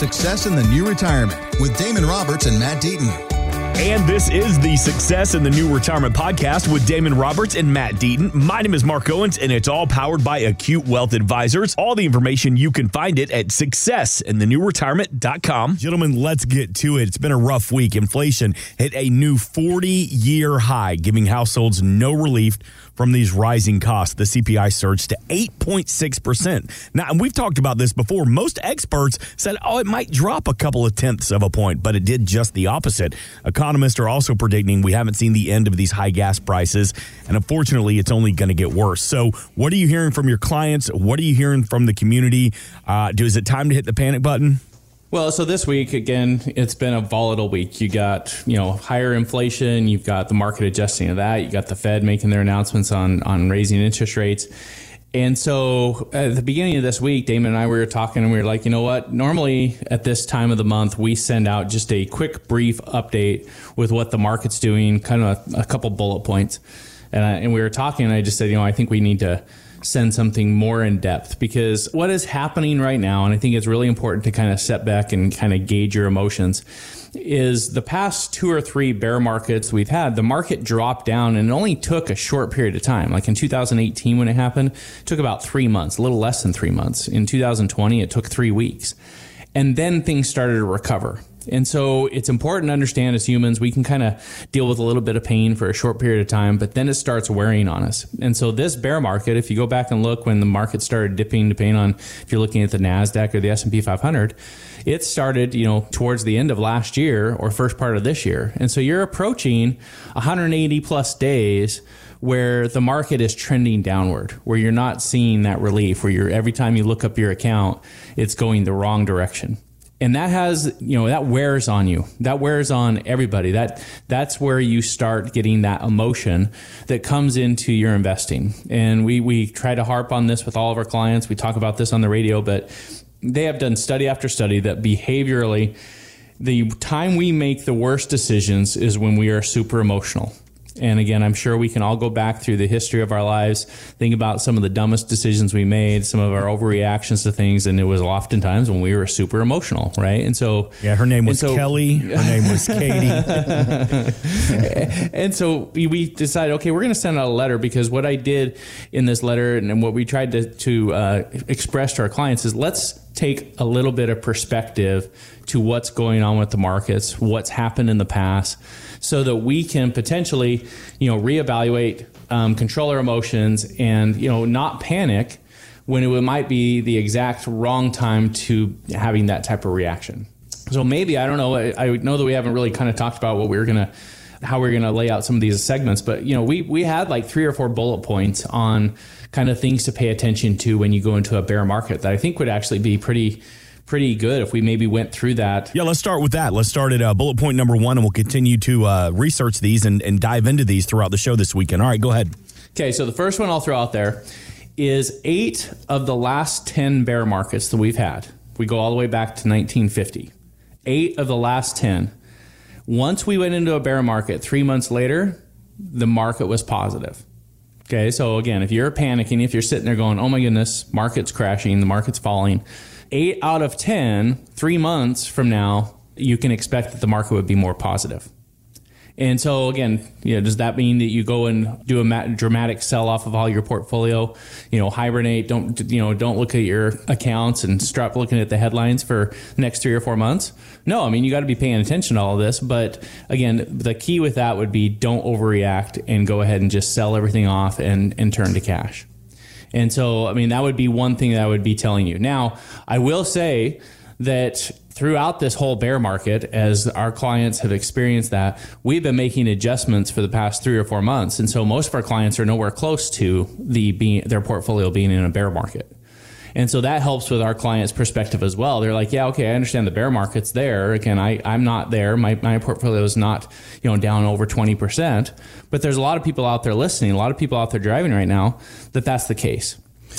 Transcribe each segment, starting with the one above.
Success in the New Retirement with Damon Roberts and Matt Deaton. And this is the Success in the New Retirement podcast with Damon Roberts and Matt Deaton. My name is Mark Owens, and it's all powered by Acute Wealth Advisors. All the information you can find it at successinthenewretirement.com. Gentlemen, let's get to it. It's been a rough week. Inflation hit a new 40 year high, giving households no relief from these rising costs. The CPI surged to 8.6%. Now, and we've talked about this before. Most experts said, oh, it might drop a couple of tenths of a point, but it did just the opposite. Economists are also predicting we haven't seen the end of these high gas prices, and unfortunately, it's only going to get worse. So, what are you hearing from your clients? What are you hearing from the community? Uh, do, is it time to hit the panic button? Well, so this week again, it's been a volatile week. You got you know higher inflation, you've got the market adjusting to that, you got the Fed making their announcements on on raising interest rates. And so at the beginning of this week, Damon and I we were talking and we were like, you know what? Normally at this time of the month, we send out just a quick, brief update with what the market's doing, kind of a, a couple bullet points. And, I, and we were talking, and I just said, you know, I think we need to send something more in depth because what is happening right now, and I think it's really important to kind of step back and kind of gauge your emotions, is the past two or three bear markets we've had, the market dropped down and it only took a short period of time. Like in 2018 when it happened, it took about three months, a little less than three months. In 2020, it took three weeks. And then things started to recover. And so it's important to understand as humans, we can kind of deal with a little bit of pain for a short period of time, but then it starts wearing on us. And so this bear market, if you go back and look when the market started dipping, depending on if you're looking at the NASDAQ or the S&P 500, it started, you know, towards the end of last year or first part of this year. And so you're approaching 180 plus days where the market is trending downward, where you're not seeing that relief, where you're every time you look up your account, it's going the wrong direction and that has you know that wears on you. That wears on everybody. That that's where you start getting that emotion that comes into your investing. And we we try to harp on this with all of our clients. We talk about this on the radio but they have done study after study that behaviorally the time we make the worst decisions is when we are super emotional and again, I'm sure we can all go back through the history of our lives, think about some of the dumbest decisions we made, some of our overreactions to things, and it was oftentimes when we were super emotional, right? And so, yeah, her name was so, Kelly, her name was Katie, and so we decided, okay, we're going to send out a letter because what I did in this letter and what we tried to to uh, express to our clients is let's take a little bit of perspective to what's going on with the markets, what's happened in the past so that we can potentially, you know, reevaluate, um, control our emotions, and you know, not panic when it might be the exact wrong time to having that type of reaction. So maybe I don't know. I, know that we haven't really kind of talked about what we are gonna how we're going to lay out some of these segments. But you know, we we had like three or four bullet points on kind of things to pay attention to when you go into a bear market that I think would actually be pretty pretty good if we maybe went through that. Yeah, let's start with that. Let's start at uh, bullet point number one, and we'll continue to uh, research these and, and dive into these throughout the show this weekend. All right, go ahead. Okay, so the first one I'll throw out there is eight of the last 10 bear markets that we've had. We go all the way back to 1950. Eight of the last 10. Once we went into a bear market, three months later, the market was positive. Okay, so again, if you're panicking, if you're sitting there going, oh my goodness, market's crashing, the market's falling, eight out of 10, three months from now, you can expect that the market would be more positive. And so again, you know, does that mean that you go and do a dramatic sell off of all your portfolio? You know, hibernate. Don't you know? Don't look at your accounts and start looking at the headlines for the next three or four months. No, I mean you got to be paying attention to all of this. But again, the key with that would be don't overreact and go ahead and just sell everything off and and turn to cash. And so, I mean, that would be one thing that I would be telling you. Now, I will say that throughout this whole bear market, as our clients have experienced that, we've been making adjustments for the past three or four months. And so most of our clients are nowhere close to the being, their portfolio being in a bear market. And so that helps with our clients' perspective as well. They're like, yeah, okay, I understand the bear market's there. Again, I, I'm not there. My, my portfolio is not, you know, down over 20%. But there's a lot of people out there listening, a lot of people out there driving right now that that's the case.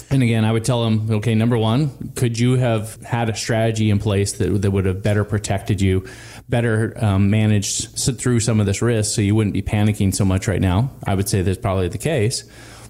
And again, I would tell them, okay, number one, could you have had a strategy in place that, that would have better protected you, better um, managed through some of this risk so you wouldn't be panicking so much right now? I would say that's probably the case.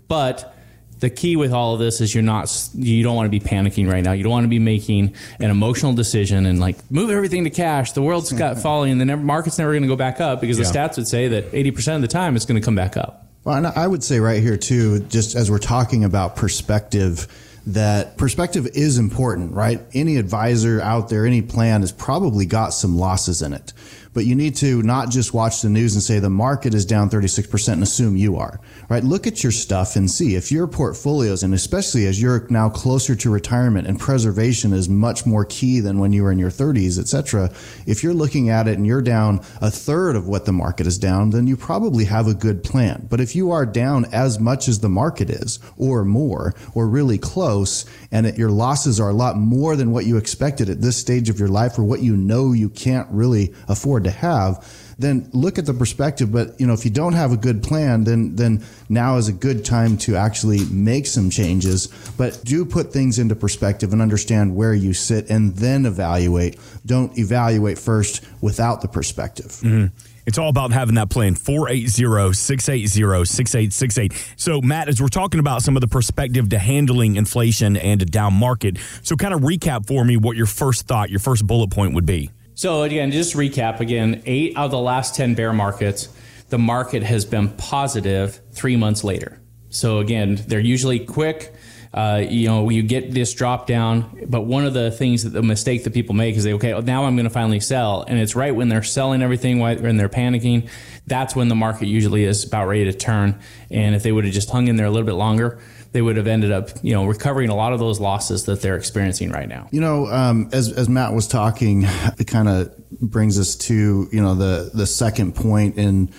But the key with all of this is you're not you don't want to be panicking right now. You don't want to be making an emotional decision and like move everything to cash. The world's got falling and the market's never going to go back up because yeah. the stats would say that 80% of the time it's going to come back up. Well, and I would say right here too, just as we're talking about perspective, that perspective is important, right? Any advisor out there, any plan has probably got some losses in it. But you need to not just watch the news and say the market is down 36% and assume you are, right? Look at your stuff and see if your portfolios, and especially as you're now closer to retirement and preservation is much more key than when you were in your 30s, et cetera. If you're looking at it and you're down a third of what the market is down, then you probably have a good plan. But if you are down as much as the market is or more or really close and it, your losses are a lot more than what you expected at this stage of your life or what you know you can't really afford afford to have, then look at the perspective. But you know, if you don't have a good plan, then then now is a good time to actually make some changes. But do put things into perspective and understand where you sit, and then evaluate. Don't evaluate first without the perspective. Mm-hmm. It's all about having that plan 480 680 6868. So, Matt, as we're talking about some of the perspective to handling inflation and a down market, so kind of recap for me what your first thought, your first bullet point would be. So again, just recap again, eight out of the last 10 bear markets, the market has been positive three months later. So again, they're usually quick. Uh, you know, you get this drop down, but one of the things that the mistake that people make is they, okay, now I'm going to finally sell. And it's right when they're selling everything, when they're panicking, that's when the market usually is about ready to turn. And if they would have just hung in there a little bit longer, they would have ended up, you know, recovering a lot of those losses that they're experiencing right now. You know, um, as as Matt was talking, it kind of brings us to you know the the second point in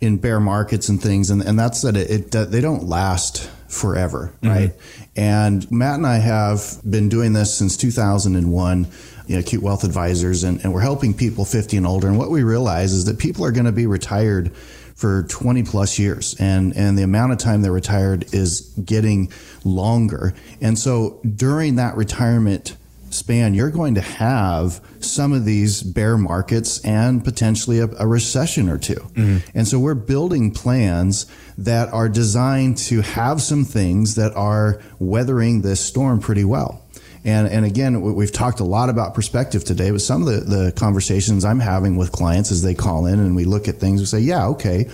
in bear markets and things, and and that's that it, it they don't last forever, mm-hmm. right? And Matt and I have been doing this since 2001 you know, acute wealth advisors and, and we're helping people 50 and older and what we realize is that people are going to be retired for 20 plus years and and the amount of time they're retired is getting longer. And so during that retirement span you're going to have some of these bear markets and potentially a, a recession or 2 mm-hmm. and so we're building plans that are designed to have some things that are weathering this storm pretty well and, and again, we've talked a lot about perspective today, but some of the, the conversations I'm having with clients as they call in and we look at things, we say, yeah, okay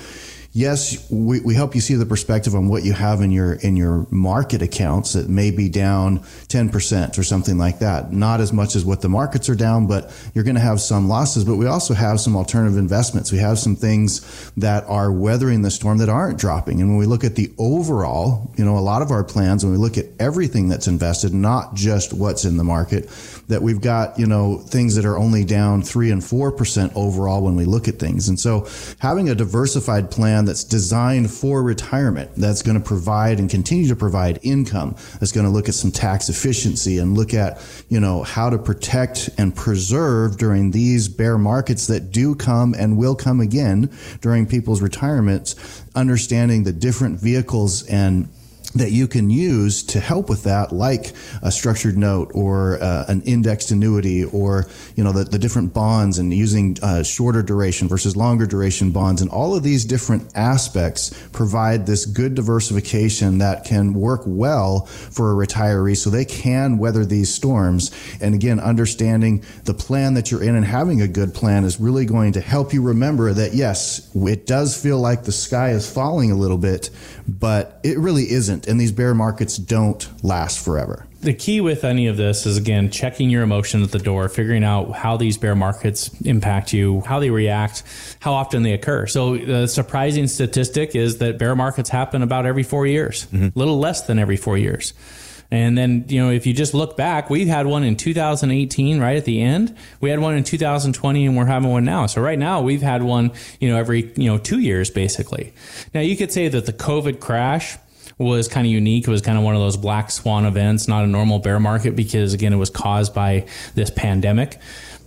yes, we, we help you see the perspective on what you have in your in your market accounts that may be down 10% or something like that. Not as much as what the markets are down, but you're going to have some losses. But we also have some alternative investments. We have some things that are weathering the storm that aren't dropping. And when we look at the overall, you know, a lot of our plans, when we look at everything that's invested, not just what's in the market, that we've got, you know, things that are only down three and 4% overall when we look at things. And so having a diversified plan plan that's designed for retirement, that's going to provide and continue to provide income, that's going to look at some tax efficiency and look at, you know, how to protect and preserve during these bear markets that do come and will come again during people's retirements, understanding the different vehicles and that you can use to help with that, like a structured note or uh, an indexed annuity, or you know the, the different bonds and using uh, shorter duration versus longer duration bonds, and all of these different aspects provide this good diversification that can work well for a retiree, so they can weather these storms. And again, understanding the plan that you're in and having a good plan is really going to help you remember that yes, it does feel like the sky is falling a little bit, but it really isn't. And these bear markets don't last forever. The key with any of this is again checking your emotion at the door, figuring out how these bear markets impact you, how they react, how often they occur. So the surprising statistic is that bear markets happen about every four years, mm-hmm. a little less than every four years. And then, you know, if you just look back, we had one in 2018, right at the end. We had one in 2020 and we're having one now. So right now we've had one, you know, every, you know, two years basically. Now you could say that the COVID crash was kind of unique. It was kind of one of those black swan events, not a normal bear market because again, it was caused by this pandemic.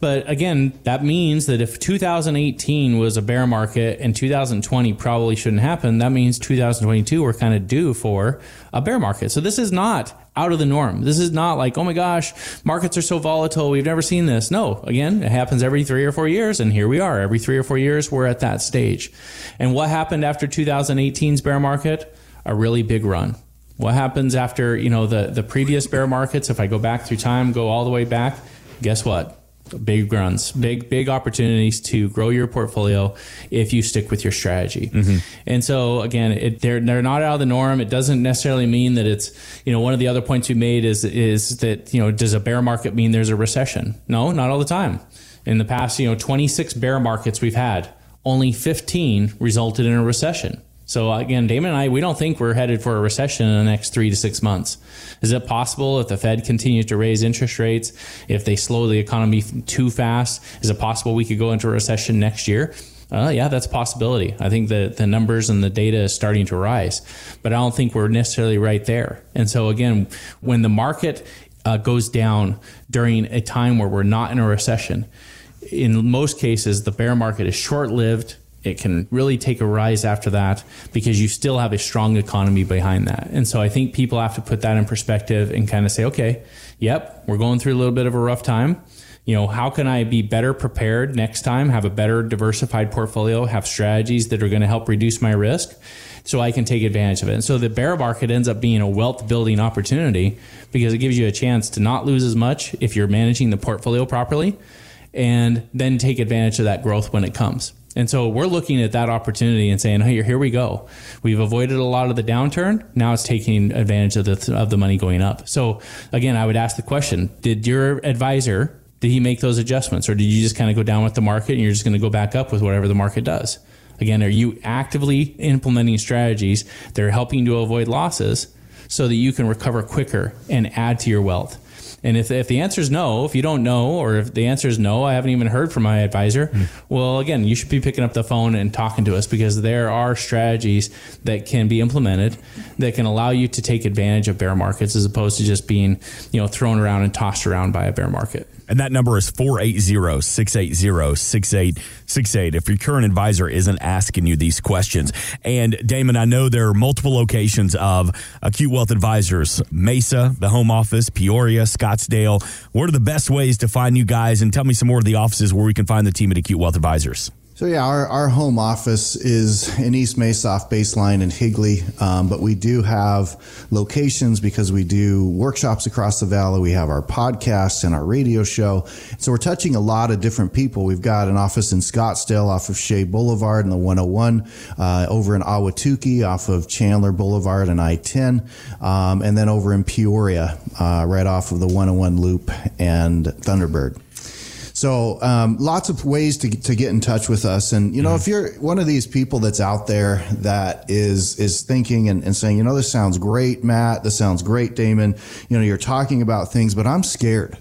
But again, that means that if 2018 was a bear market and 2020 probably shouldn't happen, that means 2022 we're kind of due for a bear market. So this is not out of the norm. This is not like, oh my gosh, markets are so volatile. We've never seen this. No, again, it happens every three or four years. And here we are. Every three or four years, we're at that stage. And what happened after 2018's bear market? A really big run. What happens after you know the the previous bear markets? If I go back through time, go all the way back, guess what? Big runs, big big opportunities to grow your portfolio if you stick with your strategy. Mm-hmm. And so again, it, they're they're not out of the norm. It doesn't necessarily mean that it's you know one of the other points we made is is that you know does a bear market mean there's a recession? No, not all the time. In the past, you know, 26 bear markets we've had, only 15 resulted in a recession. So again, Damon and I, we don't think we're headed for a recession in the next three to six months. Is it possible if the Fed continues to raise interest rates, if they slow the economy too fast, is it possible we could go into a recession next year? Uh, yeah, that's a possibility. I think that the numbers and the data is starting to rise, but I don't think we're necessarily right there. And so again, when the market uh, goes down during a time where we're not in a recession, in most cases, the bear market is short lived it can really take a rise after that because you still have a strong economy behind that. And so I think people have to put that in perspective and kind of say, okay, yep, we're going through a little bit of a rough time. You know, how can I be better prepared next time, have a better diversified portfolio, have strategies that are going to help reduce my risk so I can take advantage of it. And so the bear market ends up being a wealth building opportunity because it gives you a chance to not lose as much if you're managing the portfolio properly and then take advantage of that growth when it comes. And so we're looking at that opportunity and saying, "Hey, here we go. We've avoided a lot of the downturn. Now it's taking advantage of the of the money going up." So again, I would ask the question: Did your advisor did he make those adjustments, or did you just kind of go down with the market and you're just going to go back up with whatever the market does? Again, are you actively implementing strategies that are helping to avoid losses so that you can recover quicker and add to your wealth? And if, if the answer is no, if you don't know, or if the answer is no, I haven't even heard from my advisor, mm. well, again, you should be picking up the phone and talking to us because there are strategies that can be implemented that can allow you to take advantage of bear markets as opposed to just being, you know, thrown around and tossed around by a bear market. And that number is 480 680 6868 if your current advisor isn't asking you these questions. And Damon, I know there are multiple locations of Acute Wealth Advisors Mesa, the home office, Peoria, Scottsdale. What are the best ways to find you guys? And tell me some more of the offices where we can find the team at Acute Wealth Advisors. So yeah, our, our home office is in East Mesa off Baseline and Higley, um, but we do have locations because we do workshops across the valley. We have our podcasts and our radio show. So we're touching a lot of different people. We've got an office in Scottsdale off of Shea Boulevard and the 101, uh, over in Ahwatukee off of Chandler Boulevard and I-10, um, and then over in Peoria, uh, right off of the 101 Loop and Thunderbird. So um, lots of ways to, to get in touch with us. And, you know, mm-hmm. if you're one of these people that's out there that is, is thinking and, and saying, you know, this sounds great, Matt, this sounds great, Damon, you know, you're talking about things, but I'm scared,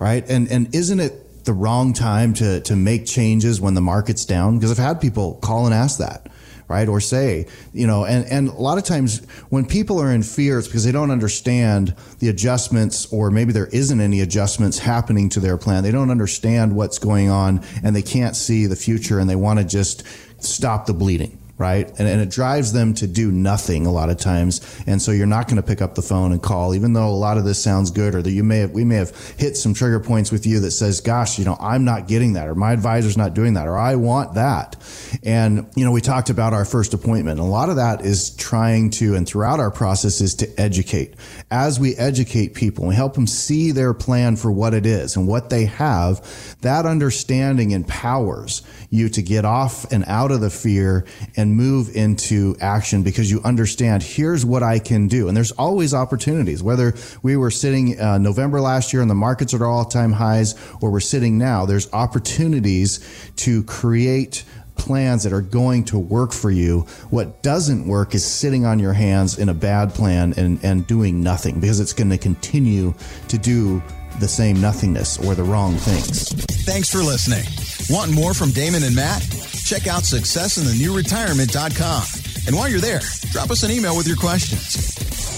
right? And, and isn't it the wrong time to, to make changes when the market's down? Because I've had people call and ask that right? Or say, you know, and, and a lot of times when people are in fear, it's because they don't understand the adjustments or maybe there isn't any adjustments happening to their plan. They don't understand what's going on and they can't see the future and they want to just stop the bleeding right? And, and it drives them to do nothing a lot of times. And so you're not going to pick up the phone and call, even though a lot of this sounds good, or that you may have, we may have hit some trigger points with you that says, gosh, you know, I'm not getting that, or my advisor's not doing that, or I want that. And, you know, we talked about our first appointment. A lot of that is trying to, and throughout our process is to educate. As we educate people, we help them see their plan for what it is and what they have, that understanding empowers you to get off and out of the fear and move into action because you understand here's what I can do. And there's always opportunities, whether we were sitting uh, November last year and the markets are at all time highs or we're sitting now, there's opportunities to create plans that are going to work for you. What doesn't work is sitting on your hands in a bad plan and, and doing nothing because it's going to continue to do the same nothingness or the wrong things. Thanks for listening. Want more from Damon and Matt? Check out successinthenewretirement.com. And while you're there, drop us an email with your questions.